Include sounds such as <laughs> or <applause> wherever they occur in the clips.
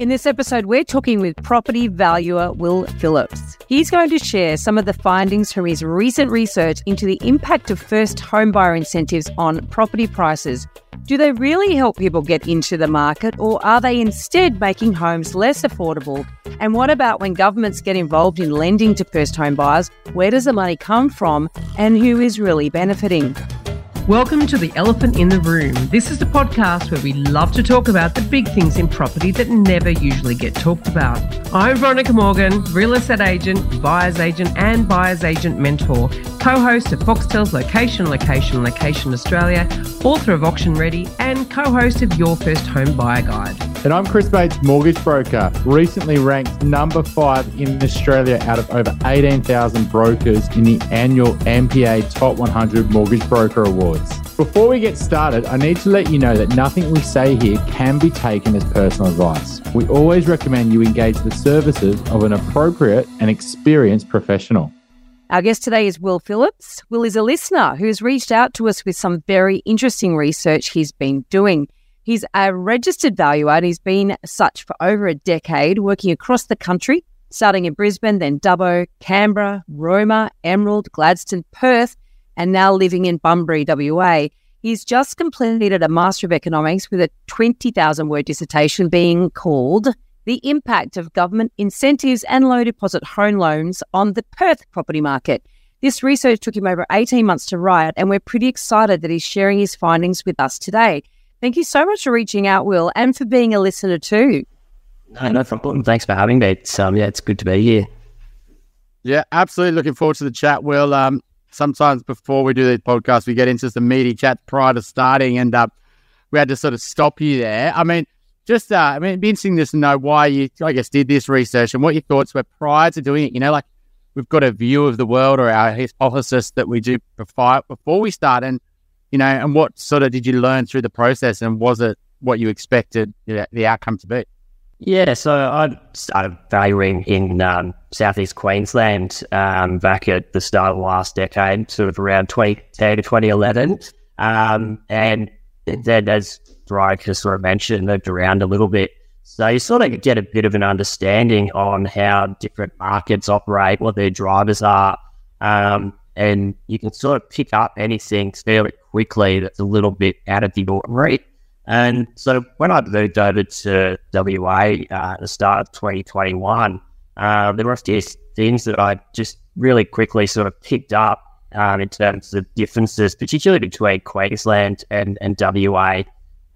In this episode, we're talking with property valuer Will Phillips. He's going to share some of the findings from his recent research into the impact of first homebuyer incentives on property prices. Do they really help people get into the market, or are they instead making homes less affordable? And what about when governments get involved in lending to first home buyers? Where does the money come from, and who is really benefiting? Welcome to The Elephant in the Room. This is the podcast where we love to talk about the big things in property that never usually get talked about. I'm Veronica Morgan, real estate agent, buyer's agent, and buyer's agent mentor, co host of Foxtel's Location, Location, Location Australia, author of Auction Ready, and co host of Your First Home Buyer Guide. And I'm Chris Bates, mortgage broker, recently ranked number five in Australia out of over 18,000 brokers in the annual MPA Top 100 Mortgage Broker Before we get started, I need to let you know that nothing we say here can be taken as personal advice. We always recommend you engage the services of an appropriate and experienced professional. Our guest today is Will Phillips. Will is a listener who's reached out to us with some very interesting research he's been doing. He's a registered valuer and he's been such for over a decade, working across the country, starting in Brisbane, then Dubbo, Canberra, Roma, Emerald, Gladstone, Perth, and now living in Bunbury, WA. He's just completed a Master of Economics with a 20,000 word dissertation being called The Impact of Government Incentives and Low Deposit Home Loans on the Perth Property Market. This research took him over 18 months to write, and we're pretty excited that he's sharing his findings with us today. Thank you so much for reaching out, Will, and for being a listener too. No, no problem. Thanks for having me. It's, um, yeah, it's good to be here. Yeah, absolutely. Looking forward to the chat, Will. Um, sometimes before we do these podcasts, we get into some meaty chats prior to starting, and uh, we had to sort of stop you there. I mean, just uh, I mean, it'd be interesting just to know why you, I guess, did this research and what your thoughts were prior to doing it. You know, like we've got a view of the world or our hypothesis that we do before we start, and you know, and what sort of did you learn through the process, and was it what you expected you know, the outcome to be? Yeah, so I started valuing in um, southeast Queensland um, back at the start of the last decade, sort of around 2010 to 2011. Um, and then, as Veronica sort of mentioned, moved around a little bit. So you sort of get a bit of an understanding on how different markets operate, what their drivers are, um, and you can sort of pick up anything fairly quickly that's a little bit out of the ordinary. And so when I moved over to WA uh, at the start of 2021, uh, there were a few things that I just really quickly sort of picked up um, in terms of differences, particularly between Queensland and, and WA.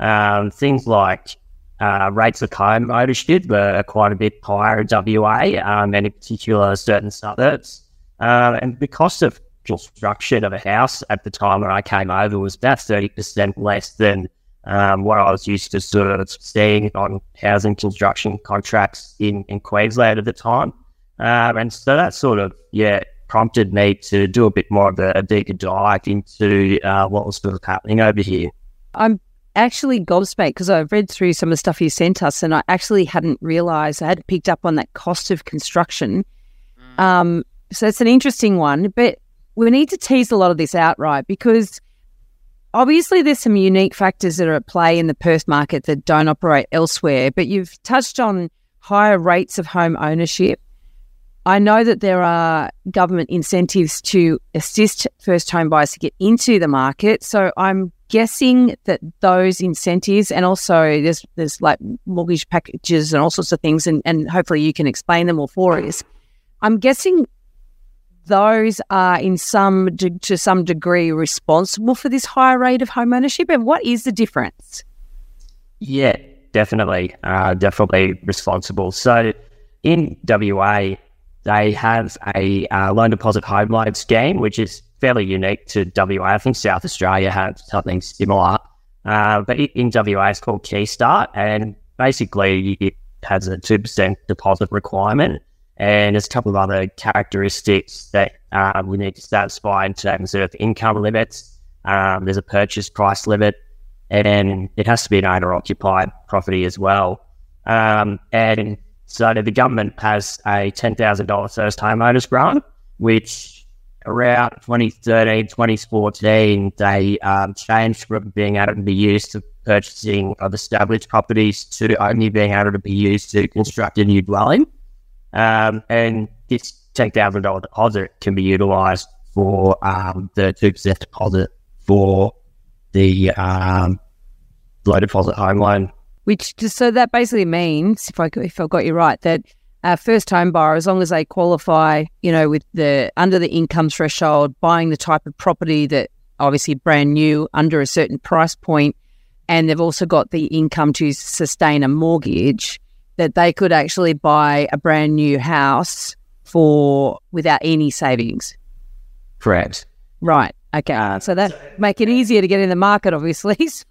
Um, things like uh, rates of home ownership were quite a bit higher in WA, um, and in particular certain suburbs. Uh, and the cost of construction of a house at the time when I came over was about 30% less than um, what I was used to sort of seeing on housing construction contracts in, in Queensland at the time. Um, and so that sort of, yeah, prompted me to do a bit more of a, a deeper dive into uh, what was sort of happening over here. I'm actually gobsmacked because I've read through some of the stuff you sent us and I actually hadn't realized I hadn't picked up on that cost of construction. Mm. Um, so it's an interesting one, but we need to tease a lot of this out, right? Because Obviously, there's some unique factors that are at play in the Perth market that don't operate elsewhere, but you've touched on higher rates of home ownership. I know that there are government incentives to assist first home buyers to get into the market. So I'm guessing that those incentives and also there's there's like mortgage packages and all sorts of things and, and hopefully you can explain them all for us. I'm guessing those are in some de- to some degree responsible for this higher rate of home ownership and what is the difference? Yeah definitely uh, definitely responsible. So in wa they have a uh, loan deposit home loan scheme which is fairly unique to wa i think south australia has something similar. Uh, but in wa it's called keystart and basically it has a 2% deposit requirement and there's a couple of other characteristics that um, we need to satisfy in terms of income limits. Um, there's a purchase price limit, and then it has to be an owner occupied property as well. Um, and so the government has a $10,000 first homeowners grant, which around 2013, 2014, they um, changed from being able to be used to purchasing of established properties to only being able to be used to construct a new dwelling. Um, and this $10,000 deposit can be utilized for um, the 2% deposit for the um, low deposit home loan. Which just so that basically means, if I if I got you right, that a first home buyer, as long as they qualify, you know, with the under the income threshold, buying the type of property that obviously brand new under a certain price point, and they've also got the income to sustain a mortgage, that they could actually buy a brand new house for without any savings. Correct. Right. Okay. Uh, so that make it easier to get in the market, obviously. <laughs> so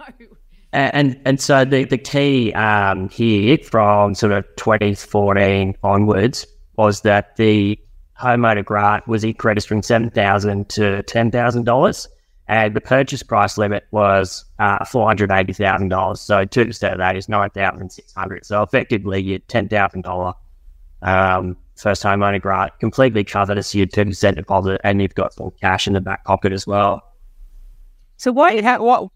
and and so the the key um, here from sort of 2014 onwards was that the homeowner grant was increased from seven thousand to ten thousand dollars, and the purchase price limit was uh, four hundred eighty thousand dollars. So two percent of that is nine thousand six hundred. So effectively, your ten thousand dollar um, first homeowner grant completely covered as your two percent deposit, and you've got some cash in the back pocket as well. So why? How, what?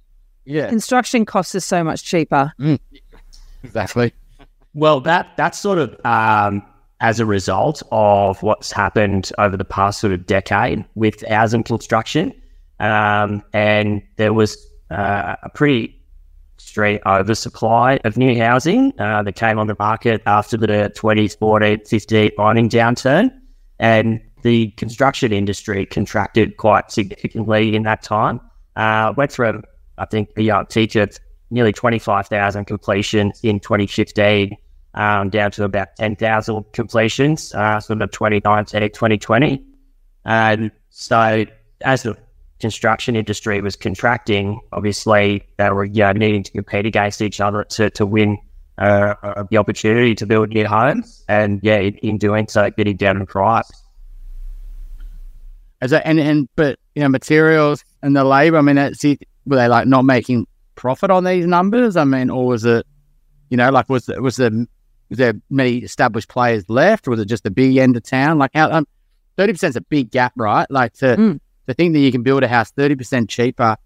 yeah. construction costs are so much cheaper. Mm. Exactly. Well, that that's sort of um, as a result of what's happened over the past sort of decade with housing construction, um, and there was uh, a pretty straight oversupply of new housing uh, that came on the market after the 2014 15 mining downturn, and the construction industry contracted quite significantly in that time. Uh, went from I think a young teacher, nearly 25,000 completions in 2015, um, down to about 10,000 completions, uh, sort of 2019, 2020. And so as construction industry was contracting, obviously they were you know, needing to compete against each other to, to win uh, uh, the opportunity to build new homes. And yeah, in, in doing so, getting down in price. As a, and, and, but, you know, materials and the labor, I mean, it's, were they like not making profit on these numbers? I mean, or was it, you know, like was it was there was there many established players left, or was it just the big end of town? Like how um, thirty percent is a big gap, right? Like to mm. To think that you can build a house thirty percent cheaper,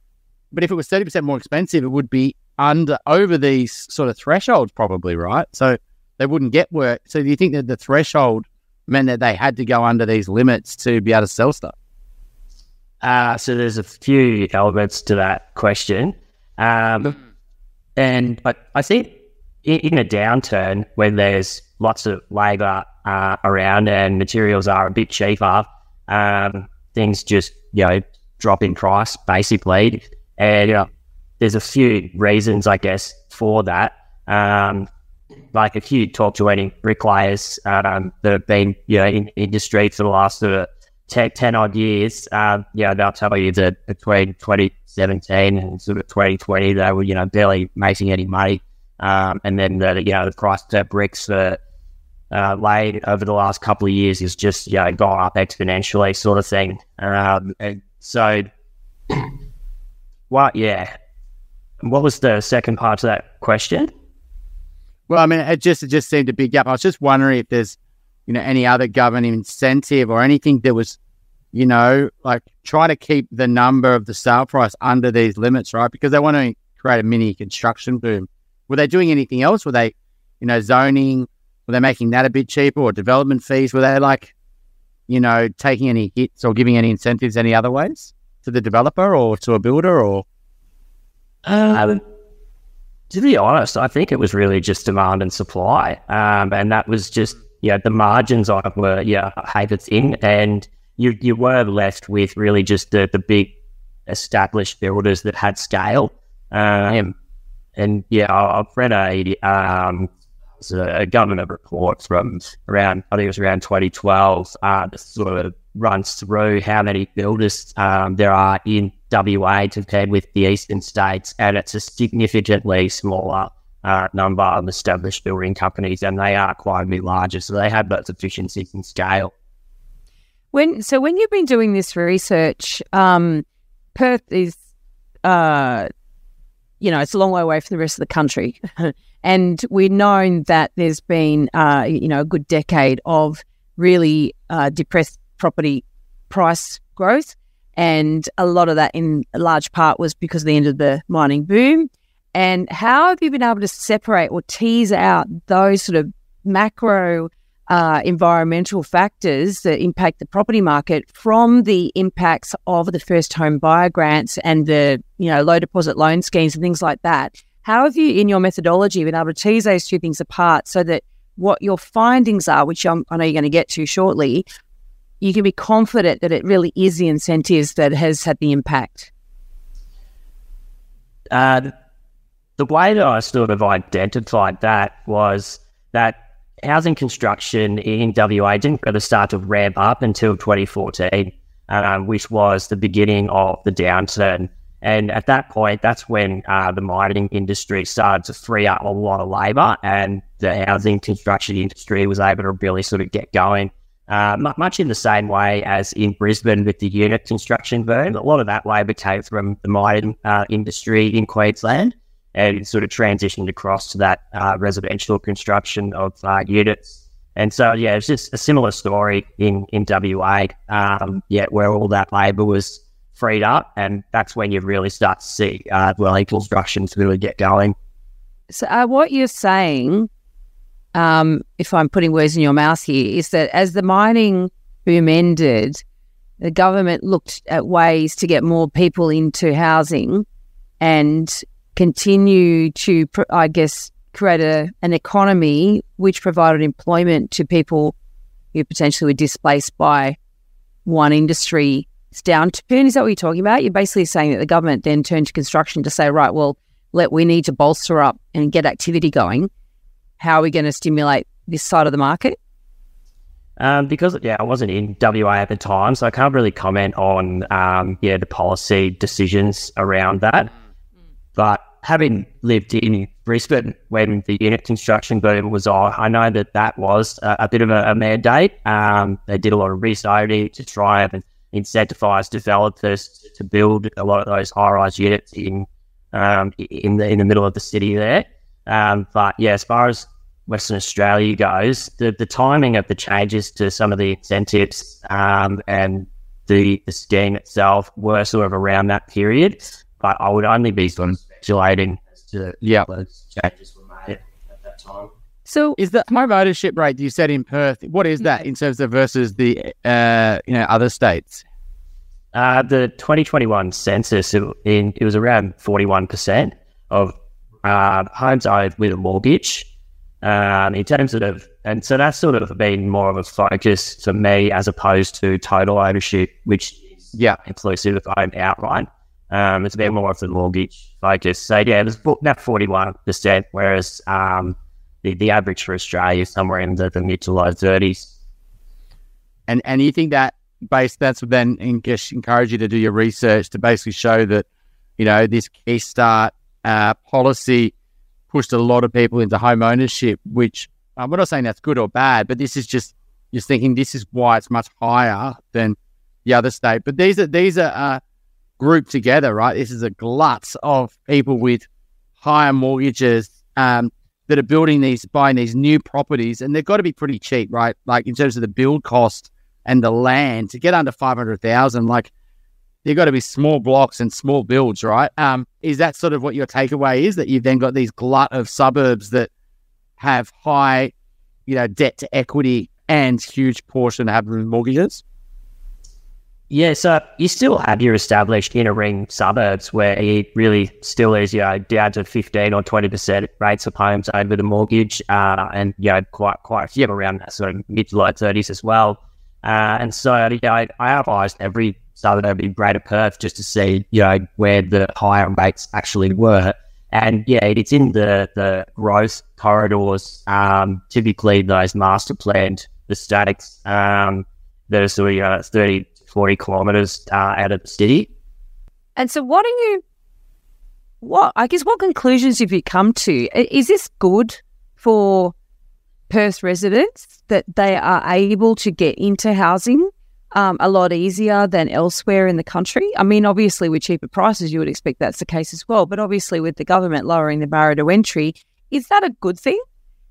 but if it was thirty percent more expensive, it would be under over these sort of thresholds, probably, right? So they wouldn't get work. So do you think that the threshold meant that they had to go under these limits to be able to sell stuff? Uh, so there's a few elements to that question. Um, and but I think in, in, a downturn when there's lots of labour uh, around and materials are a bit cheaper, um, things just you know drop in price basically. And you know, there's a few reasons I guess for that. Um, like if you talk to any bricklayers um, that have been you know in industry for the last of 10, 10 odd years, um, yeah, they'll tell you that between 2017 and sort of 2020, they were, you know, barely making any money. Um, and then the, you know, the price per bricks for uh, laid over the last couple of years is just, you know, gone up exponentially sort of thing. Um, so, <clears throat> what, yeah. What was the second part to that question? Well, I mean, it just, it just seemed a big gap. I was just wondering if there's, you know, any other government incentive or anything that was, you know, like try to keep the number of the sale price under these limits, right? Because they want to create a mini construction boom. Were they doing anything else? Were they, you know, zoning? Were they making that a bit cheaper or development fees? Were they like, you know, taking any hits or giving any incentives any other ways to the developer or to a builder or? Um, to be honest, I think it was really just demand and supply. Um, and that was just yeah, the margins on it were yeah paper thin, and you you were left with really just the the big established builders that had scale. Um, and yeah, I've read a um, a government report from around I think it was around 2012 uh, that sort of runs through how many builders um, there are in WA compared with the eastern states, and it's a significantly smaller uh, number of established building companies, and they are quite a bit larger, so they have those efficiencies and scale. When so when you've been doing this research, um, Perth is, uh, you know, it's a long way away from the rest of the country, <laughs> and we've known that there's been, uh, you know, a good decade of really uh, depressed property price growth, and a lot of that, in large part, was because of the end of the mining boom. And how have you been able to separate or tease out those sort of macro uh, environmental factors that impact the property market from the impacts of the first home buyer grants and the you know low deposit loan schemes and things like that? How have you, in your methodology, been able to tease those two things apart so that what your findings are, which I'm, i know you're going to get to shortly, you can be confident that it really is the incentives that has had the impact? Uh, the way that I sort of identified that was that housing construction in WA didn't really start to ramp up until 2014, um, which was the beginning of the downturn. And at that point, that's when uh, the mining industry started to free up a lot of labour, and the housing construction industry was able to really sort of get going. Uh, much in the same way as in Brisbane with the unit construction boom, a lot of that labour came from the mining uh, industry in Queensland and sort of transitioned across to that uh, residential construction of uh, units. And so, yeah, it's just a similar story in in WA. Um, yeah, where all that labour was freed up, and that's when you really start to see uh, dwelling constructions really get going. So, uh, what you're saying, um, if I'm putting words in your mouth here, is that as the mining boom ended, the government looked at ways to get more people into housing and continue to, I guess, create a, an economy which provided employment to people who potentially were displaced by one industry downturn. Is that what you're talking about? You're basically saying that the government then turned to construction to say, right, well, let we need to bolster up and get activity going. How are we going to stimulate this side of the market? Um, because yeah, I wasn't in WA at the time, so I can't really comment on um, yeah the policy decisions around that. But having lived in Brisbane when the unit construction boom was on, I know that that was a, a bit of a, a mandate. Um, they did a lot of rezoning to try and incentivize developers to build a lot of those high-rise units in um, in the in the middle of the city there. Um, but yeah, as far as Western Australia goes, the, the timing of the changes to some of the incentives um, and the, the scheme itself were sort of around that period. But I would only be sort of speculating as to yeah those changes were made at that time. So is the home ownership rate you said in Perth? What is that in terms of versus the uh, you know other states? Uh, the 2021 census, it, in, it was around 41% of uh, homes owned with a mortgage. Um, in terms of, and so that's sort of been more of a focus for me as opposed to total ownership, which is yeah inclusive of own outright. Um, it's been more of the mortgage focus. So yeah, it was about 41%, whereas um, the, the average for Australia is somewhere in the, the mid to low 30s. And and you think that based that's then encourage you to do your research to basically show that you know this Keystart uh, policy pushed a lot of people into home ownership, which I'm not saying that's good or bad, but this is just just thinking this is why it's much higher than the other state. But these are these are uh, grouped together, right? This is a glut of people with higher mortgages um, that are building these, buying these new properties, and they've got to be pretty cheap, right? Like in terms of the build cost and the land to get under five hundred thousand, like they've got to be small blocks and small builds, right? Um, is that sort of what your takeaway is that you've then got these glut of suburbs that have high, you know, debt to equity and huge portion have mortgages? Yeah, so you still have your established inner ring suburbs where it really still is, you know, down to 15 or 20% rates of homes over the mortgage, uh, and, you know, quite, quite a few around that sort of mid to late 30s as well. Uh, and so, you know, I, I analysed every suburb in Greater Perth just to see, you know, where the higher rates actually were. And yeah, it's in the, the growth corridors, um, typically those master planned estates, um, that are sort of, you know, 30 40 kilometers uh, out of the city. And so, what are you, what, I guess, what conclusions have you come to? Is this good for Perth residents that they are able to get into housing um, a lot easier than elsewhere in the country? I mean, obviously, with cheaper prices, you would expect that's the case as well. But obviously, with the government lowering the barrier to entry, is that a good thing?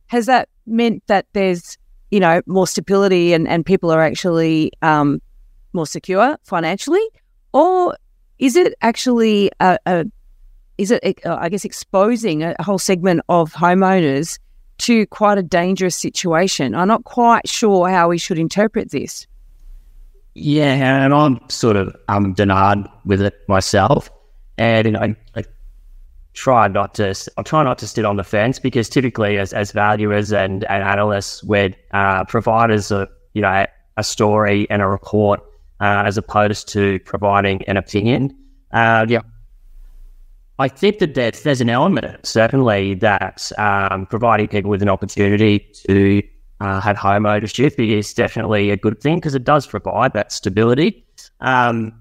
Has that meant that there's, you know, more stability and, and people are actually um, more secure financially, or is it actually a, a is it, uh, I guess, exposing a whole segment of homeowners to quite a dangerous situation? I'm not quite sure how we should interpret this. Yeah, and I'm sort of um denied with it myself, and you know, I, I try not to. I try not to sit on the fence because typically, as as valuers and, and analysts, we're uh, providers of you know a story and a report uh, as opposed to providing an opinion. Uh, yeah, I think that there's, there's an element certainly that um, providing people with an opportunity to uh, have home ownership is definitely a good thing because it does provide that stability. Um,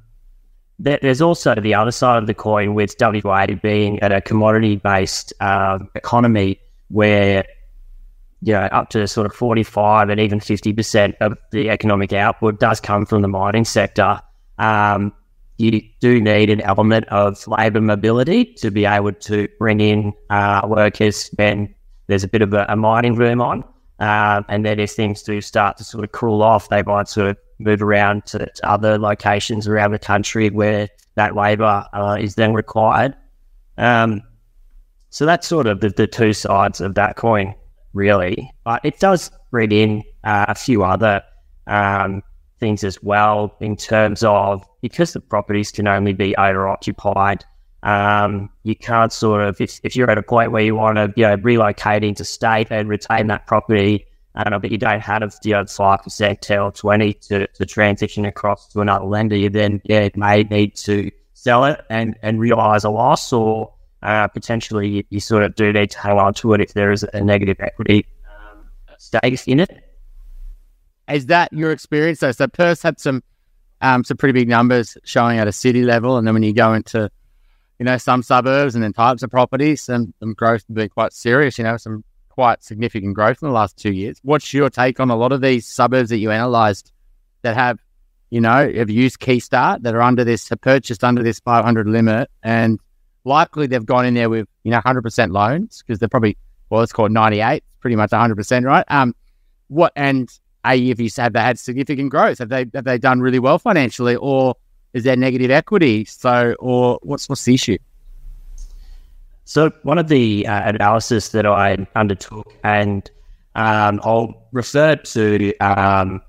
there's also the other side of the coin with WA being at a commodity based uh, economy where you know, up to sort of 45 and even 50% of the economic output does come from the mining sector. Um, you do need an element of labour mobility to be able to bring in uh, workers when there's a bit of a, a mining boom on. Um, and then if things do start to sort of cool off, they might sort of move around to, to other locations around the country where that labour uh, is then required. Um, so that's sort of the, the, two sides of that coin, really. But it does bring in uh, a few other um, things as well in terms of because the properties can only be owner occupied. Um, you can't sort of if, if you're at a point where you want to you know relocate into state and retain that property, uh, but you don't have you know five percent, till twenty to, to transition across to another lender, you then yeah may need to sell it and and realise a loss, or uh, potentially you, you, sort of do need to hang on to it if there is a negative equity um, stake in it. Is that your experience though? So Perth had some um, some pretty big numbers showing at a city level, and then when you go into you know some suburbs and then types of properties, some some growth has been quite serious. You know, some quite significant growth in the last two years. What's your take on a lot of these suburbs that you analysed that have you know have used Keystart that are under this have purchased under this 500 limit and likely they've gone in there with you know 100% loans because they're probably well it's called 98 pretty much 100% right um what and a, if you have they had significant growth? Have they have they done really well financially, or is there negative equity? So, or what's what's the issue? So, one of the uh, analysis that I undertook, and um, I'll refer to um,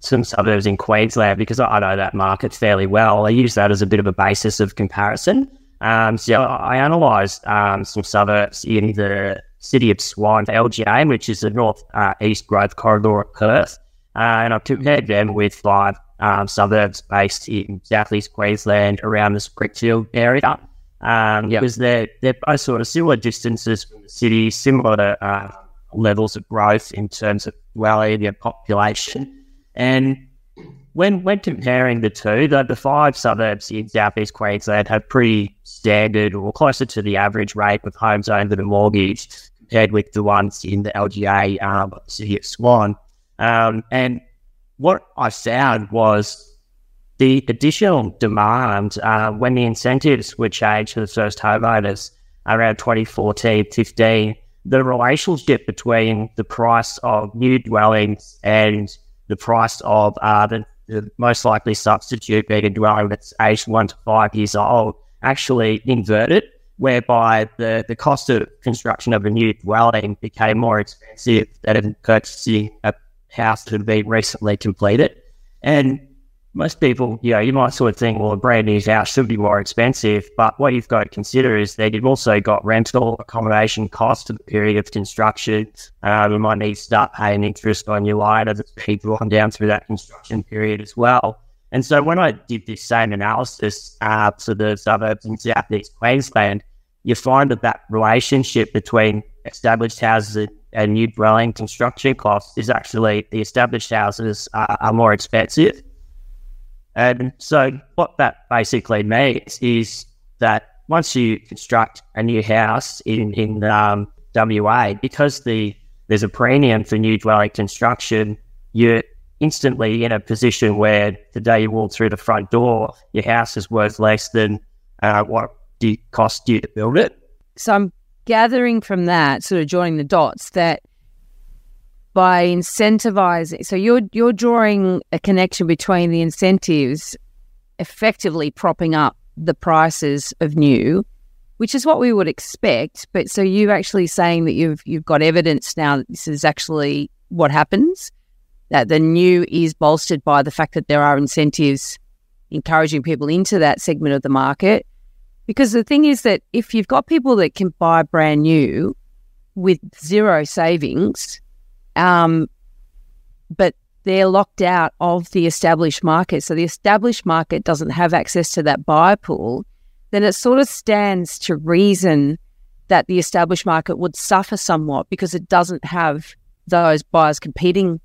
some suburbs in Queensland because I know that market fairly well. I use that as a bit of a basis of comparison. Um, so, I analysed um, some suburbs in the city of Swan, LGA, which is the north uh, east growth corridor of Perth. Uh, and I've compared them with five um, suburbs based in southeast Queensland around the Springfield area. Um, yep. Because they're, they're both sort of similar distances from the city, similar to, uh, levels of growth in terms of dwelling and population. And when when comparing the two, the, the five suburbs in southeast Queensland have pretty standard or closer to the average rate of homes owned with a mortgage compared with the ones in the LGA um, city of Swan. Um, and what I found was the additional demand uh, when the incentives were changed for the first homeowners around 2014 15, the relationship between the price of new dwellings and the price of uh, the, the, most likely substitute being a dwelling that's aged one to five years old actually inverted whereby the, the cost of construction of a new dwelling became more expensive than purchasing a house that had been recently completed. And most people, you know, you might sort of think, well, a brand new house should be more expensive. But what you've got to consider is that you've also got rental accommodation costs of the period of construction. Um, you might need to start paying interest on your loan as people on down through that construction period as well. And so when I did this same analysis uh, for the suburbs in southeast Queensland, you find that that relationship between established houses and new dwelling construction costs is actually the established houses are, are more expensive. And so what that basically means is that once you construct a new house in, in um, WA, because the there's a premium for new dwelling construction, you're instantly in a position where the day you walk through the front door, your house is worth less than uh, what it cost you to build it. So I'm gathering from that, sort of joining the dots, that by incentivizing, so you're you're drawing a connection between the incentives effectively propping up the prices of new, which is what we would expect. But so you're actually saying that you've you've got evidence now that this is actually what happens, that the new is bolstered by the fact that there are incentives encouraging people into that segment of the market. Because the thing is that if you've got people that can buy brand new with zero savings, um, but they're locked out of the established market. So the established market doesn't have access to that buyer pool, then it sort of stands to reason that the established market would suffer somewhat because it doesn't have those buyers competing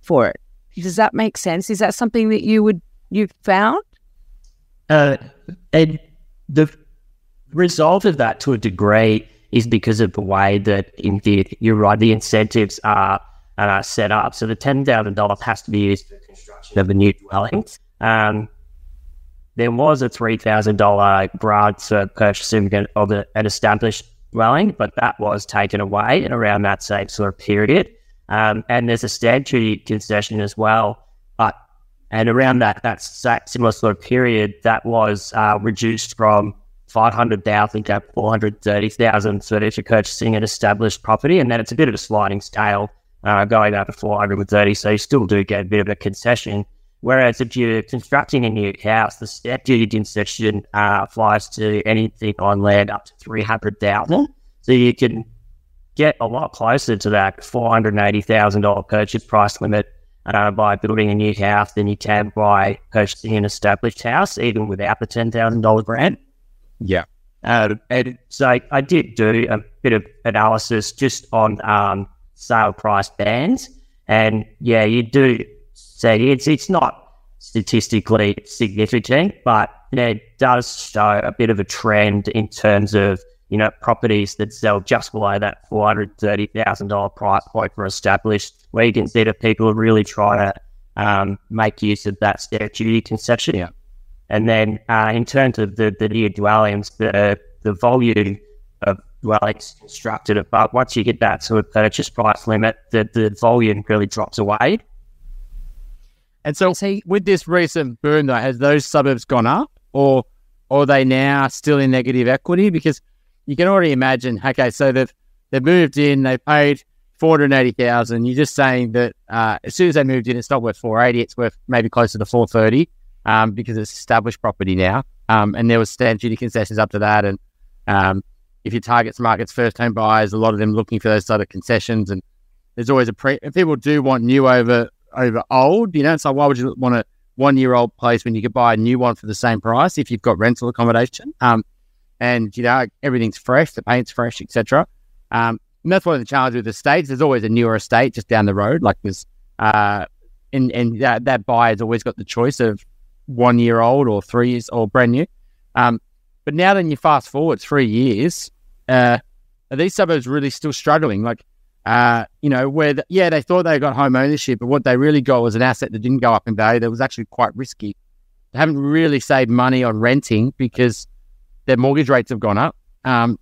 for it. Does that make sense? Is that something that you would you've found? Uh, and the result of that to a degree is because of the way that indeed you're right, the incentives are uh, set up. So the ten thousand dollars has to be used for construction of a new dwelling. Um, there was a three thousand dollar grant for purchasing of an established dwelling, but that was taken away in around that same sort of period. Um, and there's a duty concession as well, but and around that that similar sort of period, that was uh, reduced from five hundred thousand to four hundred thirty thousand. So if you're purchasing an established property, and then it's a bit of a sliding scale uh, going up to 430. So you still do get a bit of a concession. Whereas if you're constructing a new house, the stamp duty concession uh, applies to anything on land up to 300,000. So you can get a lot closer to that $480,000 purchase price limit uh, by building a new house than you can by purchasing an established house, even without the $10,000 grant. Yeah. Uh, and so I did do a bit of analysis just on um, sale price bands. And yeah, you do say it's it's not statistically significant, but it does show a bit of a trend in terms of you know properties that sell just below that four hundred thirty thousand dollar price point for established, where you can see that people are really trying to um, make use of that stamp duty concession. Yeah. And then uh, in terms of the the new dwellings, the the volume of dwellings constructed But Once you get that sort of purchase price limit, the, the volume really drops away. And so, so with this recent boom, though, has those suburbs gone up, or, or are they now still in negative equity? Because you can already imagine. Okay, so they've they've moved in, they paid four hundred eighty thousand. You're just saying that uh, as soon as they moved in, it's not worth four eighty. It's worth maybe closer to four thirty um, because it's established property now. Um, and there was stamp duty concessions up to that, and um, if your target market's first home buyers, a lot of them looking for those sort of concessions. And there's always a pre. People do want new over over old, you know, so why would you want a one year old place when you could buy a new one for the same price if you've got rental accommodation? Um, and you know everything's fresh, the paint's fresh, etc. Um, and that's one of the challenges with estates. states. There's always a newer estate just down the road, like there's, uh, and and that, that buyer's always got the choice of one year old or three years or brand new. Um, but now then you fast forward three years, uh, are these suburbs really still struggling? Like, uh, you know, where, the, yeah, they thought they got home ownership, but what they really got was an asset that didn't go up in value that was actually quite risky. They haven't really saved money on renting because their mortgage rates have gone up. Um,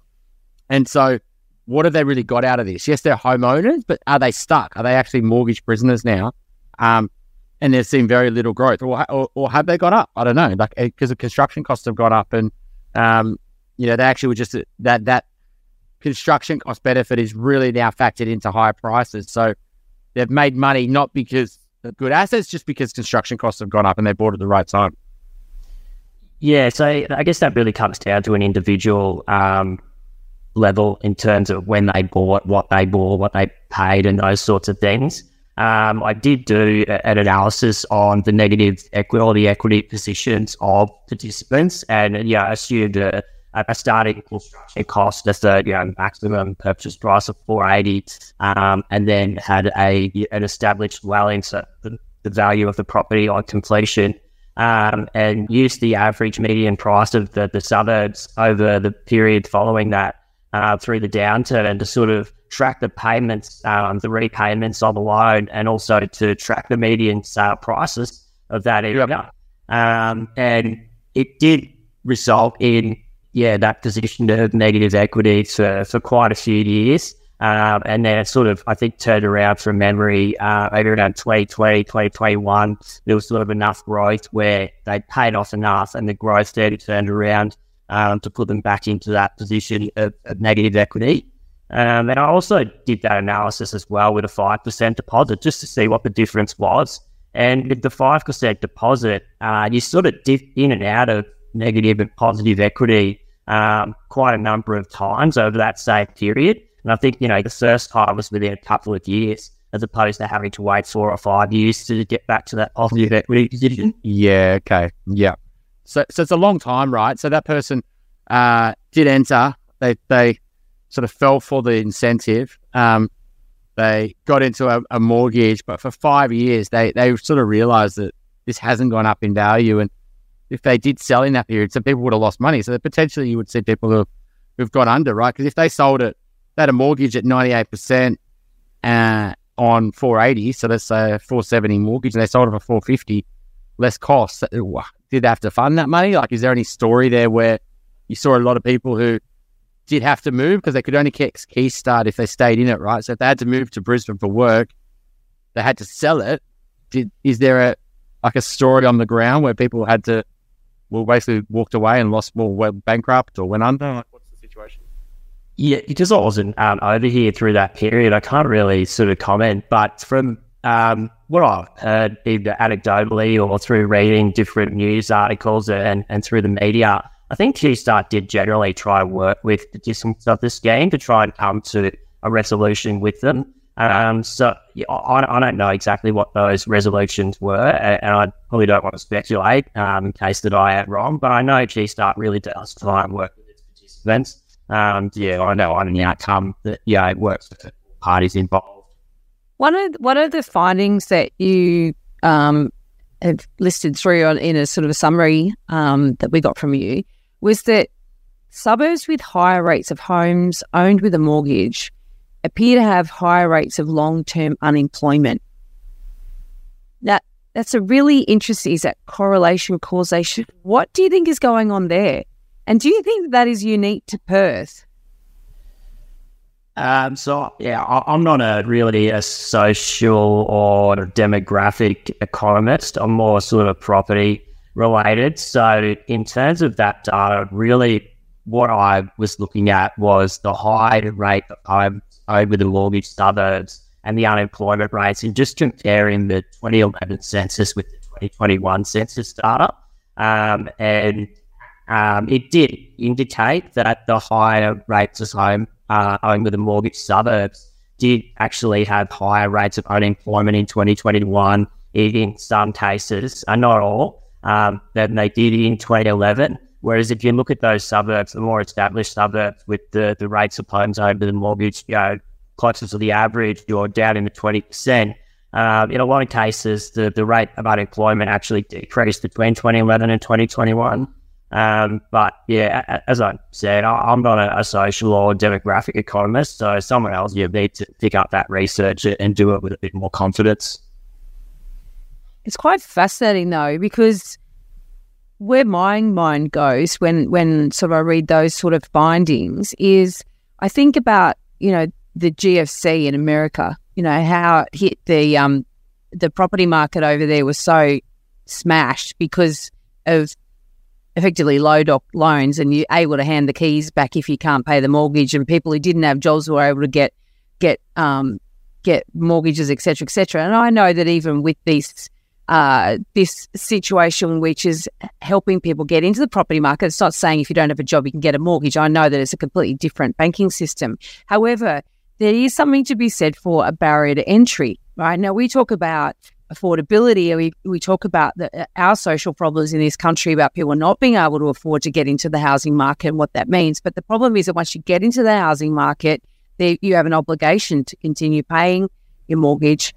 and so, what have they really got out of this? Yes, they're homeowners, but are they stuck? Are they actually mortgage prisoners now? Um, and they've seen very little growth, or, or, or have they gone up? I don't know, like because the construction costs have gone up, and um, you know, they actually were just that that construction cost benefit is really now factored into higher prices. So they've made money not because of good assets, just because construction costs have gone up and they bought at the right time. Yeah, so I guess that really comes down to an individual um, level in terms of when they bought, what they bought, what they paid, and those sorts of things. Um, I did do an analysis on the negative equity, equity positions of participants, and yeah, assumed a, a starting construction cost, just a you know, maximum purchase price of 480, um, and then had a an established dwelling, so the, the value of the property on completion, um, and used the average median price of the, the suburbs over the period following that uh, through the downturn to sort of track the payments, um, the repayments on the loan, and also to track the median sale prices of that area. Um, and it did result in yeah, that position of negative equity for, for quite a few years. Um, and then it sort of, I think, turned around from memory, uh, maybe around 2020, 2021. There was sort of enough growth where they paid off enough and the growth then turned around um, to put them back into that position of, of negative equity. Um, and I also did that analysis as well with a 5% deposit just to see what the difference was. And with the 5% deposit, uh, you sort of dip in and out of negative and positive equity um, quite a number of times over that same period. And I think, you know, the first time was within a couple of years as opposed to having to wait four or five years to get back to that positive equity position. Yeah, okay. Yeah. So, so it's a long time, right? So that person uh, did enter. They they sort of fell for the incentive. Um, they got into a, a, mortgage, but for five years they they sort of realised that this hasn't gone up in value, and if they did sell in that period, some people would have lost money. So potentially you would see people who who've gone under, right? Because if they sold it, they had a mortgage at ninety eight percent uh, on four eighty, so that's a four seventy mortgage, and they sold it for four fifty, less costs. Did they have to fund that money? Like, is there any story there where you saw a lot of people who did have to move because they could only get Keystart if they stayed in it, right? So if they had to move to Brisbane for work, they had to sell it. Did is there a like a story on the ground where people had to, well, basically walked away and lost more, went bankrupt or went under? Like, what's the situation? Yeah, because I wasn't um, over here through that period, I can't really sort of comment. But from um, what I've heard, either anecdotally or through reading different news articles and, and through the media, I think Keystart did generally try to work with participants of this game to try and come to a resolution with them. Um, so I, I, don't know exactly what those resolutions were, and, I probably don't want to speculate um, in case that I am wrong. But I know Keystart really does try and work with its participants. Um, yeah, I know on the outcome that yeah it works for parties involved. One of one of the findings that you um, have listed through on, in a sort of a summary um, that we got from you was that suburbs with higher rates of homes owned with a mortgage appear to have higher rates of long term unemployment. That that's a really interesting is that correlation causation. What do you think is going on there? And do you think that is unique to Perth? Um, so yeah, I, am not a really a social or demographic economist. I'm more sort of property related. So in terms of that data, really what I was looking at was the high rate of home over the mortgage suburbs and the unemployment rates and just comparing the 2011 census with the 2021 census data. Um, and um, it did indicate that the higher rates of home uh, over the mortgage suburbs did actually have higher rates of unemployment in 2021 in some cases, and not all um, than they did in 2011. Whereas if you look at those suburbs, the more established suburbs with the, the rates of homes over the mortgage, you know, closer to the average, you're down in the 20%. Um, in a lot of cases, the, the rate of unemployment actually decreased between 2011 and 2021. Um, but yeah, as I said, I, am not a, a, social or demographic economist, so someone else you need to pick up that research and do it with a bit more confidence. It's quite fascinating though, because where my mind goes when when sort of I read those sort of findings is I think about you know the GFC in America, you know how it hit the um the property market over there was so smashed because of effectively low doc loans and you're able to hand the keys back if you can't pay the mortgage and people who didn't have jobs were able to get get um get mortgages etc etc and I know that even with these uh, this situation, which is helping people get into the property market. It's not saying if you don't have a job, you can get a mortgage. I know that it's a completely different banking system. However, there is something to be said for a barrier to entry, right? Now, we talk about affordability. We, we talk about the, uh, our social problems in this country about people not being able to afford to get into the housing market and what that means. But the problem is that once you get into the housing market, there, you have an obligation to continue paying your mortgage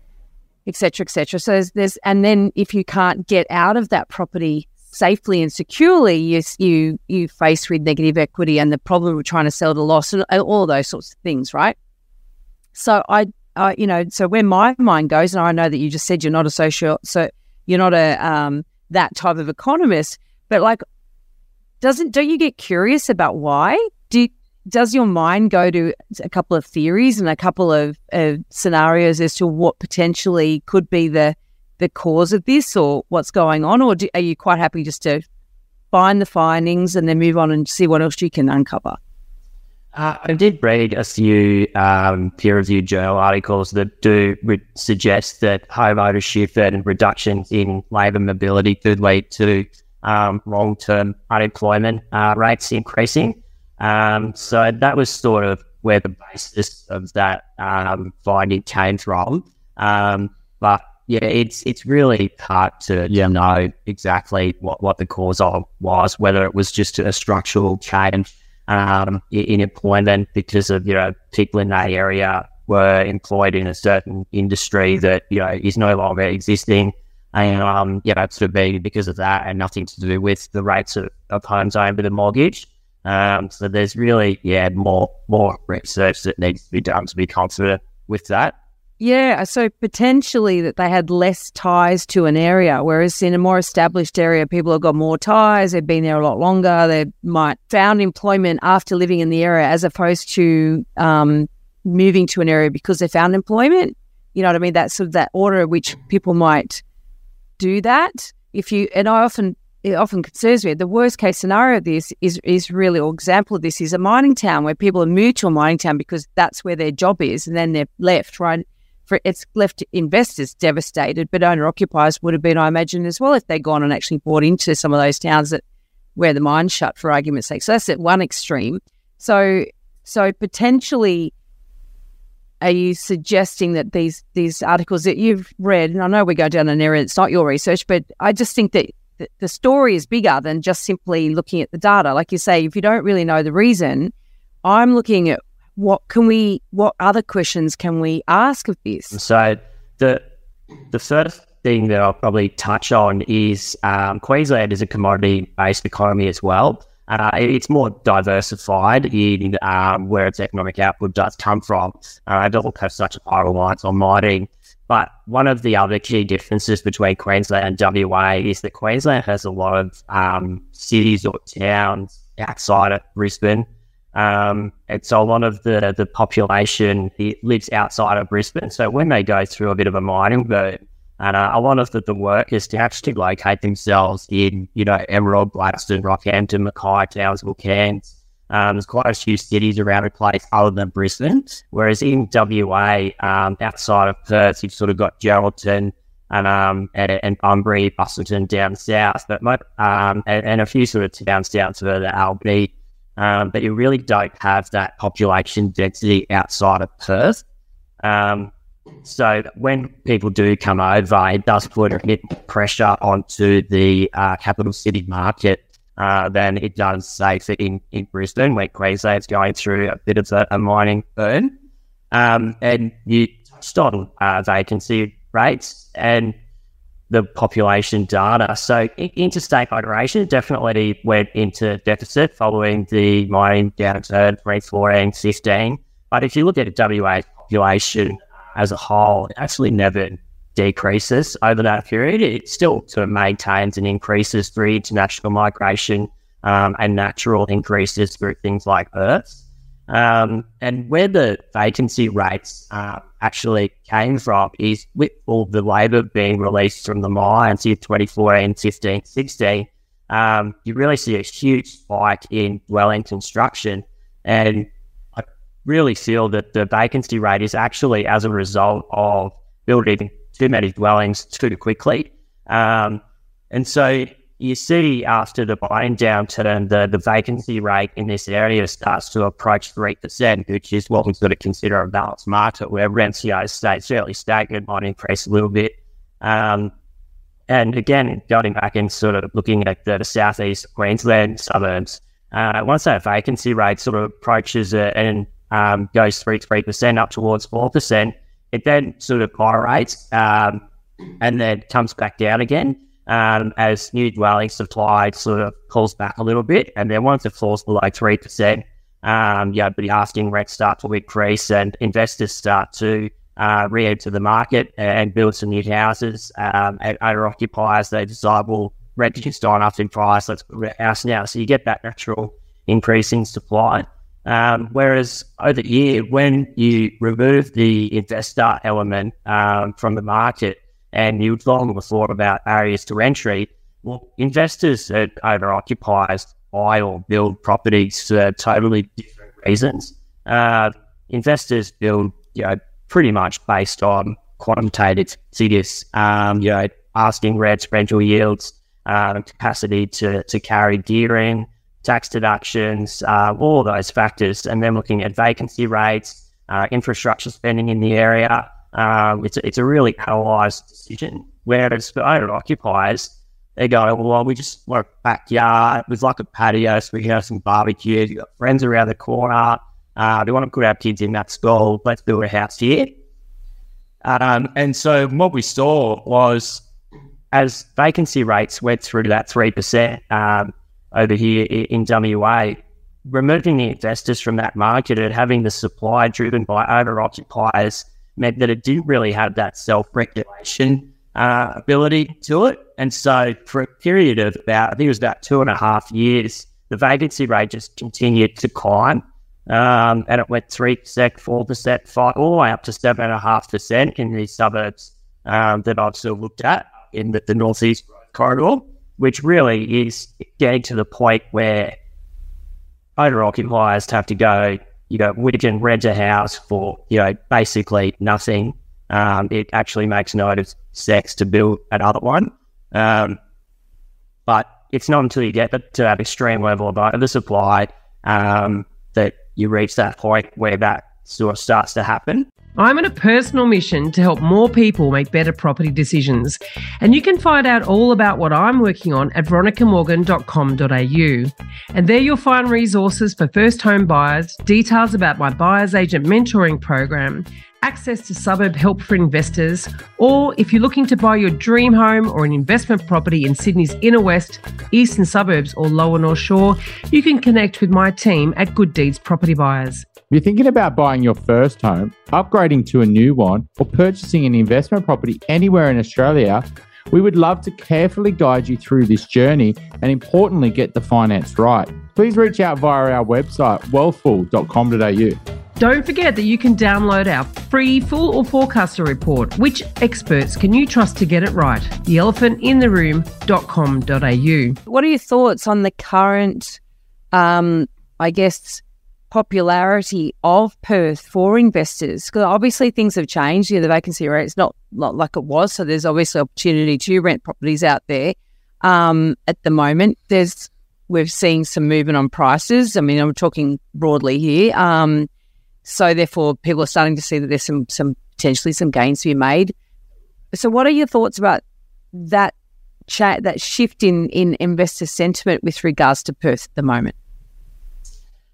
etc., etc. So there's, there's, and then if you can't get out of that property safely and securely, you you you face with negative equity and the problem of trying to sell the loss and all those sorts of things, right? So I, I, you know, so where my mind goes, and I know that you just said you're not a social, so you're not a um, that type of economist, but like, doesn't don't you get curious about why? Do does your mind go to a couple of theories and a couple of uh, scenarios as to what potentially could be the the cause of this or what's going on, or do, are you quite happy just to find the findings and then move on and see what else you can uncover. Uh, I did read a few um, peer-reviewed journal articles that do re- suggest that home ownership and reductions in labour mobility could lead to um, long-term unemployment uh, rates increasing. Um, so that was sort of where the basis of that um, finding came from. Um, but yeah, it's it's really hard to yeah. know exactly what, what the cause of was, whether it was just a structural change um, in employment because of you know people in that area were employed in a certain industry that you know is no longer existing, and um, you know sort of be because of that and nothing to do with the rates of, of homes owned with a mortgage. Um, so there's really yeah more more research that needs to be done to be confident with that. Yeah, so potentially that they had less ties to an area, whereas in a more established area, people have got more ties. They've been there a lot longer. They might found employment after living in the area, as opposed to um, moving to an area because they found employment. You know what I mean? That's sort of that order in which people might do that. If you and I often it often concerns me. The worst case scenario of this is is really, or example of this is a mining town where people have moved to a mining town because that's where their job is, and then they're left right for it's left investors devastated, but owner occupiers would have been, I imagine, as well if they'd gone and actually bought into some of those towns that where the mine shut, for argument's sake. So that's at one extreme. So so potentially are you suggesting that these these articles that you've read, and I know we go down an area it's not your research, but I just think that the story is bigger than just simply looking at the data. Like you say, if you don't really know the reason, I'm looking at what can we what other questions can we ask of this so the the first thing that i'll probably touch on is um, queensland is a commodity based economy as well uh, it's more diversified in um, where its economic output does come from. Uh, it doesn't have such a high reliance on mining. But one of the other key differences between Queensland and WA is that Queensland has a lot of um, cities or towns outside of Brisbane um, and so a lot of the, the population lives outside of Brisbane. So when they go through a bit of a mining boom, and uh, a lot of the, the work is to actually locate themselves in, you know, Emerald, Gladstone, Rockhampton, Mackay, Townsville, Cairns. Um, there's quite a few cities around the place other than Brisbane. Whereas in WA, um, outside of Perth, you've sort of got Geraldton and um, and, and Bunbury, Busselton down south, but um, and, and, a few sort of towns down further, Albany, um, but you really don't have that population density outside of Perth. Um, so when people do come over, it does put a bit pressure onto the uh, capital city market uh, than it does, say, for in, in Brisbane, where Queensland's going through a bit of a, a mining burn. Um, and you touched on uh, vacancy rates, and the population data. So interstate migration definitely went into deficit following the mining downturn 2014, 15. But if you look at WA population as a whole, it actually never decreases over that period. It still sort of maintains and increases through international migration um, and natural increases through things like births. Um, and where the vacancy rates uh, actually came from is with all the labour being released from the mines in 2014, 15, 16, um, you really see a huge spike in dwelling construction. And I really feel that the vacancy rate is actually as a result of building too many dwellings too quickly. Um, and so you see after the buying downturn, the, the vacancy rate in this area starts to approach 3%, which is what we've got to consider a balanced market where rents, you know, stay fairly stagnant, might increase a little bit. Um, and again, going back and sort of looking at the, the southeast Queensland suburbs, uh, once that vacancy rate sort of approaches it and um, goes 3 3% up towards 4%, it then sort of moderates um, and then comes back down again um, as new dwelling supply sort of pulls back a little bit. And then once it falls below 3%, um, yeah, the asking rents start to increase and investors start to uh, re enter the market and build some new houses. Um, and owner occupiers, they decide, well, rent is gone up in price, let's put a house now. So you get that natural increase in supply. Um, whereas over the year, when you remove the investor element um, from the market, and you'd long thought about barriers to entry, Well, investors that owner occupiers buy or build properties for totally different reasons. Uh, investors build, you know, pretty much based on quantitative figures, um, you know, asking rents, rental yields, um, capacity to, to carry gearing, tax deductions, uh, all those factors, and then looking at vacancy rates, uh, infrastructure spending in the area. Um, it's, it's a really analysed decision. Whereas for owner occupiers, they go, well, we just want a backyard with like a patio, so we can have some barbecues. You got friends around the corner. Uh, we want to put our kids in that school. Let's build a house here. Um, and so what we saw was as vacancy rates went through that 3% um, over here in WA, removing the investors from that market and having the supply driven by owner occupiers meant that it didn't really have that self regulation uh, ability to it. And so for a period of about, I think it was about two and a half years, the vacancy rate just continued to climb. Um, and it went 3%, 4%, 5 all the way up to 7.5% in these suburbs um, that I've of looked at in the, the Northeast corridor, which really is getting to the point where owner occupiers have to go, you know, we can rent a house for, you know, basically nothing. Um, it actually makes no sense to build another one. Um, but it's not until you get to that extreme level of oversupply um, that you reach that point where that sort of starts to happen. I'm on a personal mission to help more people make better property decisions. And you can find out all about what I'm working on at veronicamorgan.com.au. And there you'll find resources for first home buyers, details about my buyer's agent mentoring program, access to suburb help for investors, or if you're looking to buy your dream home or an investment property in Sydney's inner west, eastern suburbs, or lower North Shore, you can connect with my team at Good Deeds Property Buyers. If you're thinking about buying your first home, upgrading to a new one, or purchasing an investment property anywhere in Australia, we would love to carefully guide you through this journey and importantly get the finance right. Please reach out via our website, wealthful.com.au. Don't forget that you can download our free full or forecaster report. Which experts can you trust to get it right? Theelephantintheroom.com.au. What are your thoughts on the current, um, I guess, popularity of Perth for investors? Because obviously things have changed. Yeah, the vacancy rate is not, not like it was. So there's obviously opportunity to rent properties out there. Um, at the moment, there's we're seeing some movement on prices. I mean, I'm talking broadly here. Um, so therefore, people are starting to see that there's some some potentially some gains to be made. So, what are your thoughts about that chat, that shift in in investor sentiment with regards to Perth at the moment?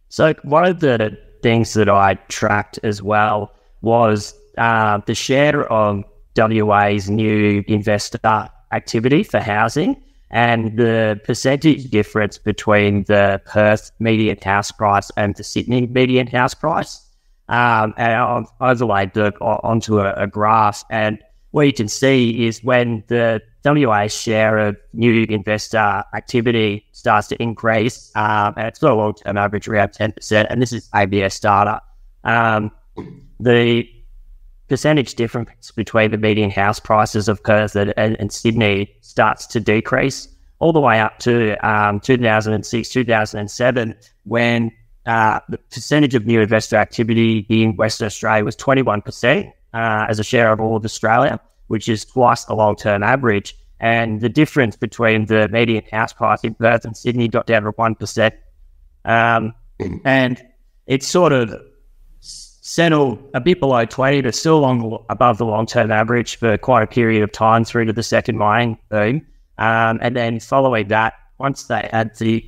So, one of the things that I tracked as well was uh, the share of WA's new investor activity for housing and the percentage difference between the Perth median house price and the Sydney median house price um, and I've overlaid the, onto a, a, graph. And what you can see is when the WA share of new investor activity starts to increase, um, and it's got a long term average around 10%, and this is ABS data, um, the percentage difference between the median house prices of Perth and, and Sydney starts to decrease all the way up to um, 2006, 2007, when uh, the percentage of new investor activity in Western Australia was 21% uh, as a share of all of Australia, which is twice the long term average. And the difference between the median house price in Perth and Sydney got down to 1%. Um, and it's sort of settled a bit below 20, but still long, above the long term average for quite a period of time through to the second mining boom. Um, and then following that, once they had the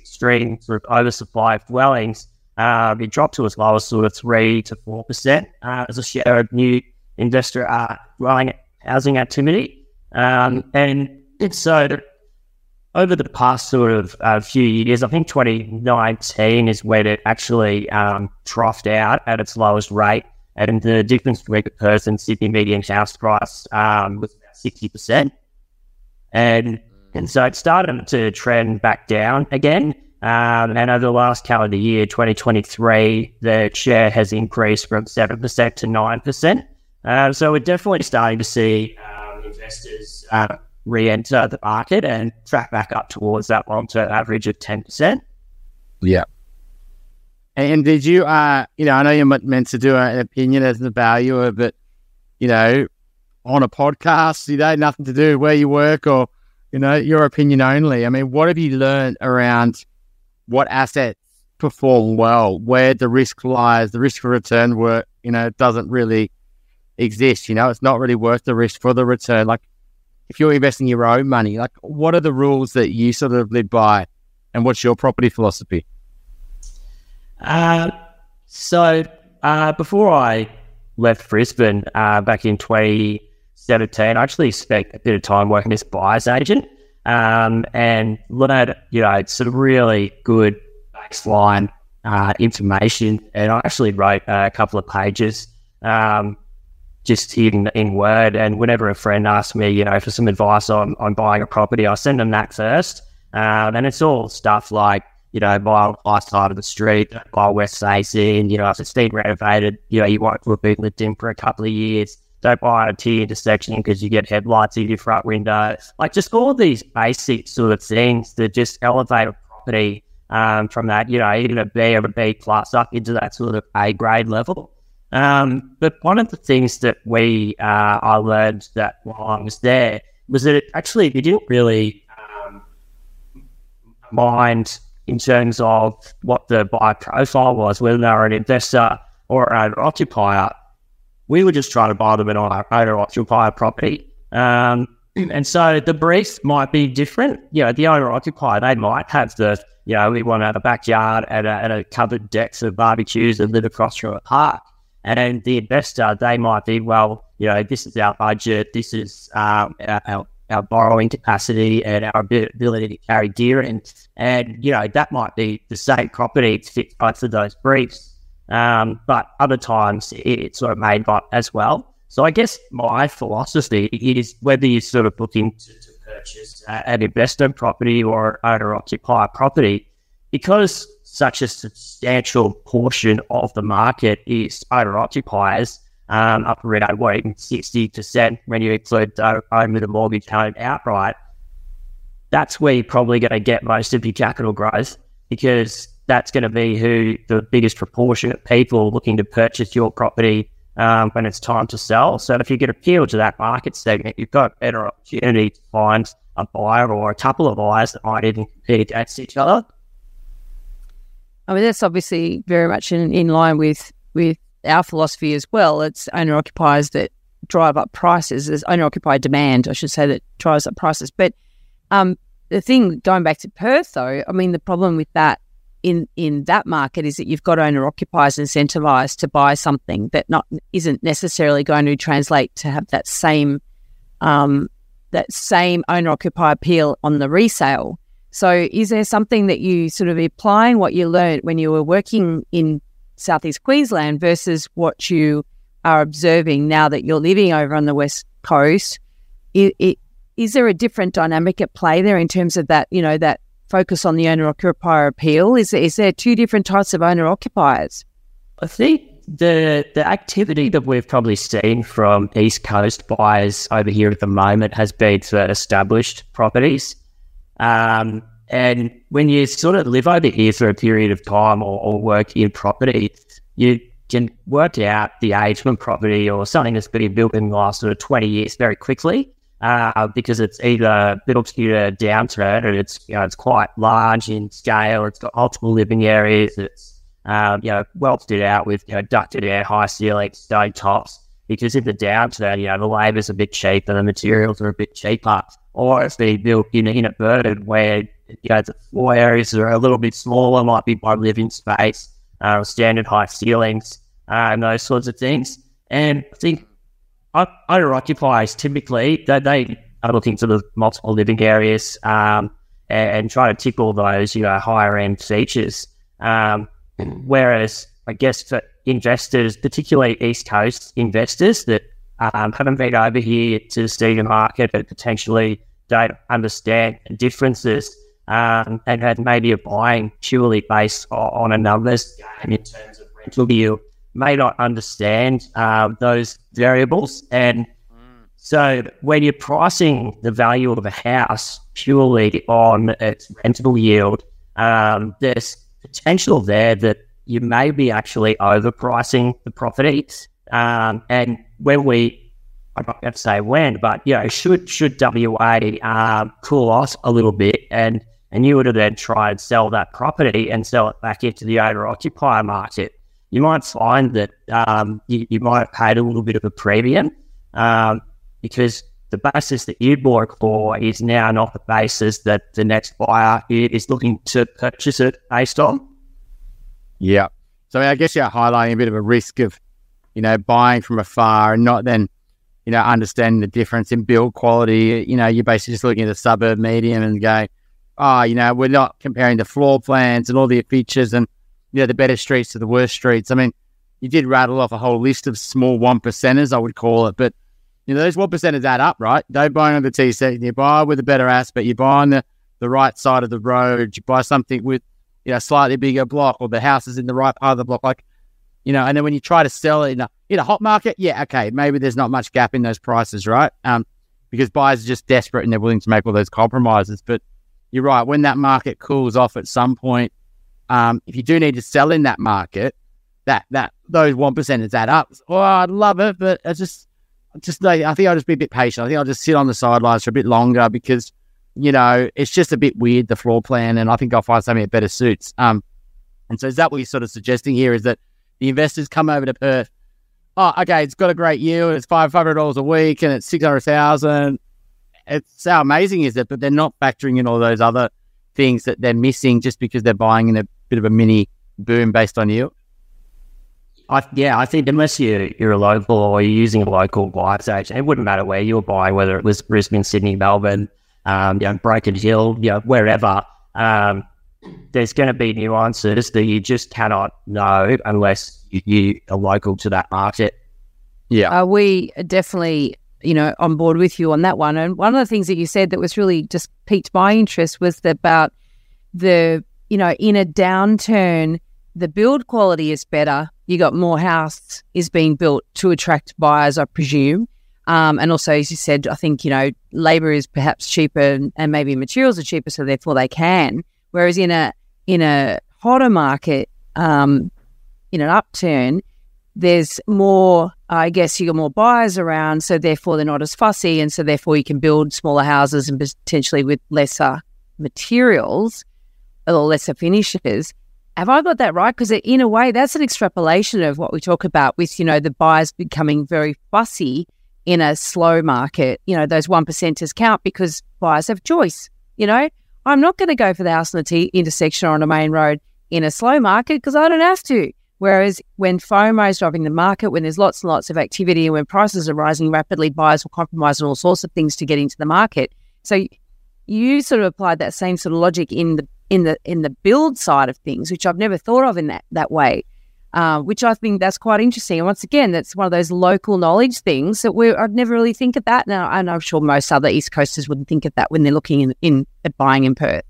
extreme sort of oversupply of dwellings, uh, it dropped to as low as sort of three to four percent uh, as a share of new investor uh, dwelling housing activity. Um, and so over the past sort of uh, few years, I think 2019 is when it actually um, troughed out at its lowest rate. And the difference between the person Sydney median house price um, was about 60%. And, and so it started to trend back down again. Um, and over the last calendar year, 2023, the share has increased from 7% to 9%. Uh, so we're definitely starting to see um, investors uh, re-enter the market and track back up towards that long-term average of 10%. Yeah. And did you, uh, you know, I know you're meant to do an opinion as the valuer, but, you know, on a podcast, you know, nothing to do where you work or, you know, your opinion only. I mean, what have you learned around what assets perform well, where the risk lies, the risk for return work, you know, doesn't really exist. You know, it's not really worth the risk for the return. Like if you're investing your own money, like what are the rules that you sort of live by and what's your property philosophy? Uh, so uh, before I left Brisbane uh, back in 2017, I actually spent a bit of time working as a buyer's agent um, and learned, you know, some really good baseline uh, information. And I actually wrote a couple of pages um, just in, in Word. And whenever a friend asks me, you know, for some advice on, on buying a property, I send them that first. Um, and it's all stuff like, you know, buy on side of the street, buy west facing, you know, if it's been renovated, you know, you want to be lived in for a couple of years. Don't buy a T intersection because you get headlights in your front window. Like just all these basic sort of things that just elevate a property um, from that, you know, even a B or a B plus up into that sort of A grade level. Um, but one of the things that we uh, I learned that while I was there was that actually we didn't really um, mind in terms of what the buyer profile was, whether they were an investor or an occupier. We were just trying to buy them an owner occupier property. Um, and so the brief might be different. You know, the owner occupier, they might have the, you know, we want to have a backyard and a, and a covered decks of barbecues and live across from a park. And the investor, they might be, well, you know, this is our budget, this is um, our, our borrowing capacity and our ability to carry gear. And, and you know, that might be the same property fit both of those briefs. Um, but other times it, it's sort of made by as well. So I guess my philosophy is whether you're sort of looking to, to purchase an investment property or owner occupier property, because such a substantial portion of the market is owner occupiers, um, up around what, 60% when you include the owner the mortgage home outright. That's where you're probably going to get most of your capital growth because that's going to be who the biggest proportion of people looking to purchase your property um, when it's time to sell. So if you get appeal to that market segment, you've got a better opportunity to find a buyer or a couple of buyers that might even compete against each other. I mean, that's obviously very much in, in line with with our philosophy as well. It's owner occupiers that drive up prices. There's owner occupied demand, I should say, that drives up prices. But um, the thing going back to Perth, though, I mean, the problem with that in in that market is that you've got owner occupiers incentivized to buy something that not isn't necessarily going to translate to have that same um, that same owner occupier appeal on the resale. So, is there something that you sort of applying what you learned when you were working in southeast Queensland versus what you are observing now that you're living over on the west coast? It, it, is there a different dynamic at play there in terms of that? You know that focus on the owner occupier appeal? Is, is there two different types of owner occupiers? I think the the activity that we've probably seen from East Coast buyers over here at the moment has been for established properties. Um, and when you sort of live over here for a period of time or, or work in property, you can work out the age of a property or something that's been built in the last sort of 20 years very quickly uh, because it's either a downturn or it's you know it's quite large in scale. It's got multiple living areas. It's um, you know well fitted out with you know ducted air, high ceilings, stone tops. Because if the downturn, you know the labour's a bit cheaper, the materials are a bit cheaper, or it's been built in in a burden where you know the floor areas are a little bit smaller, might be by living space, uh, standard high ceilings, uh, and those sorts of things. And I think owner occupiers typically they, they are looking for the multiple living areas um, and, and try to tick all those you know higher end features. Um, whereas I guess for investors, particularly East Coast investors that um, haven't been over here to see the market but potentially don't understand differences um, and, and maybe a buying purely based on, on a numbers game in terms of rental yield may not understand uh, those variables. And So when you're pricing the value of a house purely on its rental yield, um, there's potential there that you may be actually overpricing the property. Um, and when we, I'm not going to say when, but you know, should should WA um, cool off a little bit, and and you would have then try and sell that property and sell it back into the owner occupier market, you might find that um, you, you might have paid a little bit of a premium um, because the basis that you bought for is now not the basis that the next buyer is looking to purchase it based on. Yeah. So I guess you're highlighting a bit of a risk of, you know, buying from afar and not then, you know, understanding the difference in build quality. You know, you're basically just looking at the suburb medium and going, oh, you know, we're not comparing the floor plans and all the features and, you know, the better streets to the worst streets. I mean, you did rattle off a whole list of small one percenters, I would call it, but you know, those one percenters add up, right? Don't buy on the T set. You buy with a better aspect. You buy on the, the right side of the road. You buy something with, you know, slightly bigger block or the house is in the right part of the block. Like, you know, and then when you try to sell it in a, in a hot market, yeah, okay, maybe there's not much gap in those prices, right? Um, because buyers are just desperate and they're willing to make all those compromises. But you're right. When that market cools off at some point, um, if you do need to sell in that market, that that those one percenters add up. Oh, I'd love it, but I just, just I think I'll just be a bit patient. I think I'll just sit on the sidelines for a bit longer because you know it's just a bit weird the floor plan, and I think I'll find something that better suits. Um, and so is that what you're sort of suggesting here? Is that the investors come over to Perth? Oh, okay, it's got a great yield. It's five hundred dollars a week, and it's six hundred thousand it's how amazing is it? But they're not factoring in all those other things that they're missing just because they're buying in a bit of a mini boom based on you. I, yeah, I think unless you're, you're a local or you're using a local buyer's agent, it wouldn't matter where you're buying, whether it was Brisbane, Sydney, Melbourne, um, you know, Broken Hill, you know, wherever. Um, there's going to be nuances that you just cannot know unless you, you are local to that market. Yeah, uh, we definitely you know, on board with you on that one. And one of the things that you said that was really just piqued my interest was about the, you know, in a downturn, the build quality is better. You got more house is being built to attract buyers, I presume. Um, and also, as you said, I think, you know, labor is perhaps cheaper and, maybe materials are cheaper, so therefore they can. Whereas in a in a hotter market, um, in an upturn, there's more, I guess, you got more buyers around, so therefore they're not as fussy, and so therefore you can build smaller houses and potentially with lesser materials or lesser finishes. Have I got that right? Because in a way, that's an extrapolation of what we talk about with, you know, the buyers becoming very fussy in a slow market. You know, those one percenters count because buyers have choice. You know, I'm not going to go for the house on the T intersection or on a main road in a slow market because I don't have to. Whereas when FOMO is driving the market, when there's lots and lots of activity and when prices are rising rapidly, buyers will compromise on all sorts of things to get into the market. So you sort of applied that same sort of logic in the in the in the build side of things, which I've never thought of in that that way. Uh, which I think that's quite interesting. And once again, that's one of those local knowledge things that we I'd never really think of that. Now, and I'm sure most other East Coasters wouldn't think of that when they're looking in, in at buying in Perth.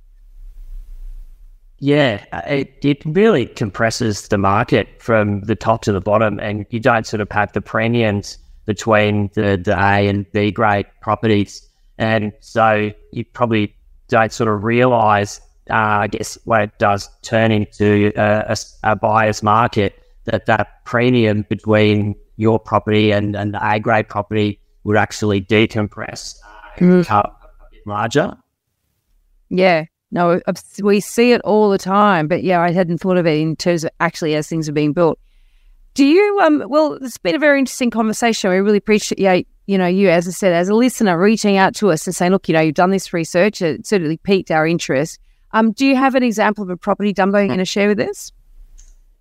Yeah, uh, it, it really compresses the market from the top to the bottom, and you don't sort of have the premiums between the, the A and B grade properties. And so you probably don't sort of realize, uh, I guess, when it does turn into a, a, a, buyer's market, that that premium between your property and, and the A grade property would actually decompress, uh, mm. become a bit larger. Yeah, no, we see it all the time. But yeah, I hadn't thought of it in terms of actually as things are being built. Do you? Um. Well, it's been a very interesting conversation. We really appreciate you know you, as I said, as a listener, reaching out to us and saying, look, you know, you've done this research. It certainly piqued our interest. Um. Do you have an example of a property Dumbo you're going to share with us?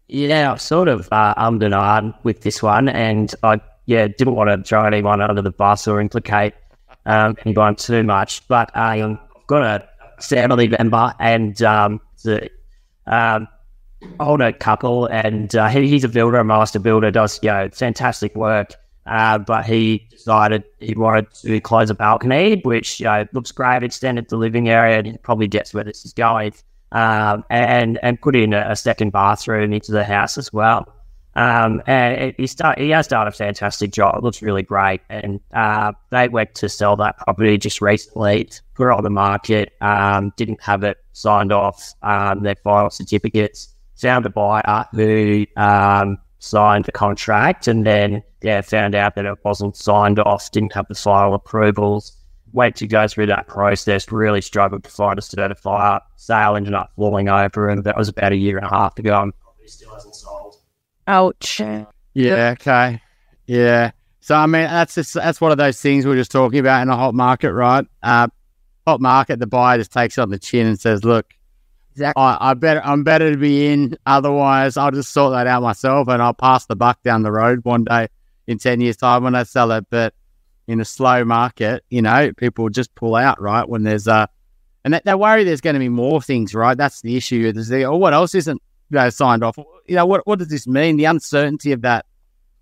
Yeah, I sort of uh, ummed and ahed with this one, and I yeah didn't want to throw anyone under the bus or implicate um, anyone too much, but um, I've got a family member and um, the um, older couple, and uh, he, he's a builder, a master builder, does you know fantastic work. Uh, but he decided he wanted to close a balcony, which you know, looks great, extended the living area, and he probably gets where this is going, um, and and put in a, a, second bathroom into the house as well. Um, and he start, he has done a fantastic job. It looks really great. And uh, they went to sell that property just recently, put it on the market, um, didn't have it signed off, um, their final certificates, found a buyer who um, signed the contract and then yeah, found out that it wasn't signed off, didn't have the final approvals. Went to go through that process, really struggled to find a certifier. Sale ended up falling over, and that was about a year and a half ago. And probably still hasn't sold. Ouch. Yeah. Okay. Yeah. So I mean, that's just that's one of those things we are just talking about in a hot market, right? Uh, hot market, the buyer just takes it on the chin and says, "Look, Exactly. I, I better I'm better to be in. Otherwise, I'll just sort that out myself, and I'll pass the buck down the road one day in ten years' time when I sell it." But in a slow market, you know, people just pull out, right? When there's a and they, they worry there's going to be more things, right? That's the issue. There's the, oh, what else isn't you know, signed off? You know, what what does this mean? The uncertainty of that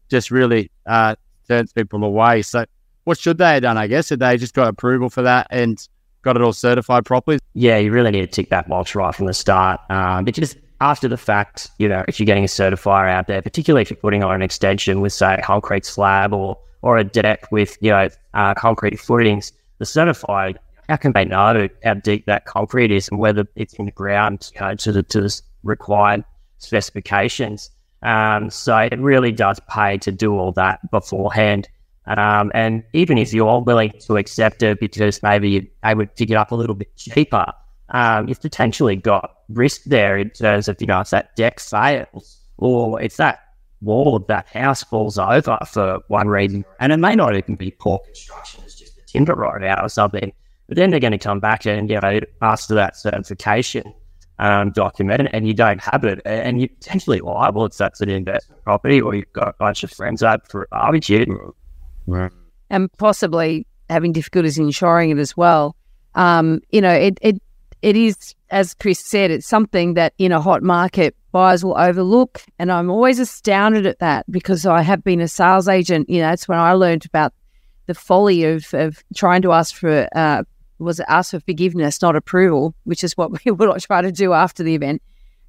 just really uh, turns people away. So, what should they have done? I guess had they just got approval for that and got it all certified properly? Yeah, you really need to tick that box right from the start. Um, because after the fact, you know, if you're getting a certifier out there, particularly if you're putting on an extension with, say, a concrete slab or or a deck with, you know, uh, concrete footings, the certified, how can they know how deep that concrete is and whether it's in the ground, you know, to the to the required specifications? Um, so it really does pay to do all that beforehand. Um, and even if you're willing to accept it because maybe you're able to it up a little bit cheaper, um, you've potentially got risk there in terms of, you know, if that deck fails or if that wall of that house falls over for one reason. And it may not even be poor construction, it's just the timber right out or something. But then they're going to come back and, you know, ask for that certification um, document and you don't have it. And you're potentially liable if that's an investment property or you've got a bunch of friends up for a barbecue. Right. and possibly having difficulties insuring it as well. Um, you know, it, it it is, as Chris said, it's something that in a hot market buyers will overlook, and I'm always astounded at that because I have been a sales agent. You know, that's when I learned about the folly of of trying to ask for uh, was it ask for forgiveness, not approval, which is what we <laughs> will try to do after the event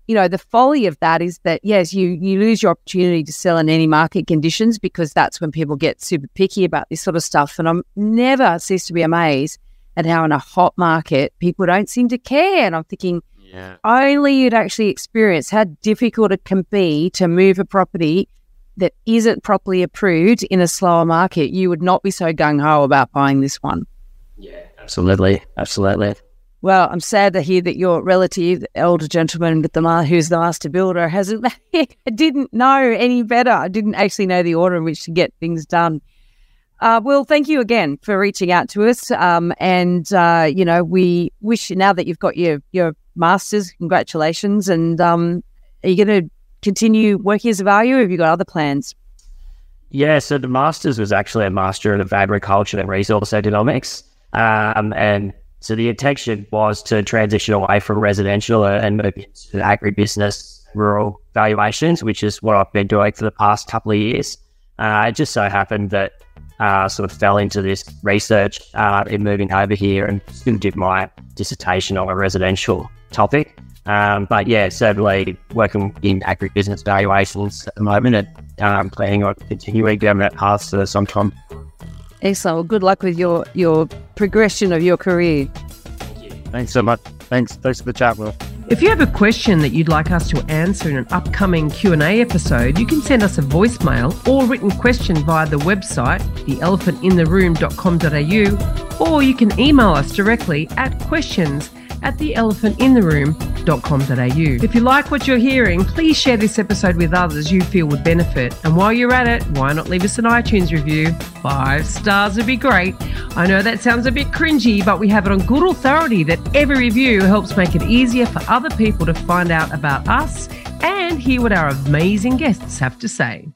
you know, the folly of that is that yes, you you lose your opportunity to sell in any market conditions because that's when people get super picky about this sort of stuff. And I'm never cease to be amazed at how in a hot market people don't seem to care. And I'm thinking, Yeah. only you'd actually experience how difficult it can be to move a property that isn't properly approved in a slower market, you would not be so gung ho about buying this one. Yeah, absolutely. Absolutely. Well, I'm sad to hear that your relative, the elder gentleman with the who's the master builder, hasn't. <laughs> Didn't know any better. I didn't actually know the order in which to get things done. Uh, well, thank you again for reaching out to us. Um, and uh, you know, we wish you now that you've got your your masters, congratulations. And um, are you going to continue working as a valuer? Or have you got other plans? Yeah, so the master's was actually a master of agriculture and resource economics. Um, and so the intention was to transition away from residential and move into agribusiness, rural valuations, which is what I've been doing for the past couple of years. Uh, it just so happened that uh, sort of fell into this research uh, in moving over here and still did my dissertation on a residential topic. Um, but yeah, certainly working in agribusiness valuations at the moment and um, planning on continuing down that path for some time. Excellent. Well, good luck with your your progression of your career. Thanks so much. Thanks. Thanks for the chat, Will. If you have a question that you'd like us to answer in an upcoming Q&A episode, you can send us a voicemail or written question via the website, theelephantintheroom.com.au, or you can email us directly at questions at theelephantintheroom.com.au. If you like what you're hearing, please share this episode with others you feel would benefit. And while you're at it, why not leave us an iTunes review? Five stars would be great. I know that sounds a bit cringy, but we have it on good authority that every review helps make it easier for other people to find out about us and hear what our amazing guests have to say.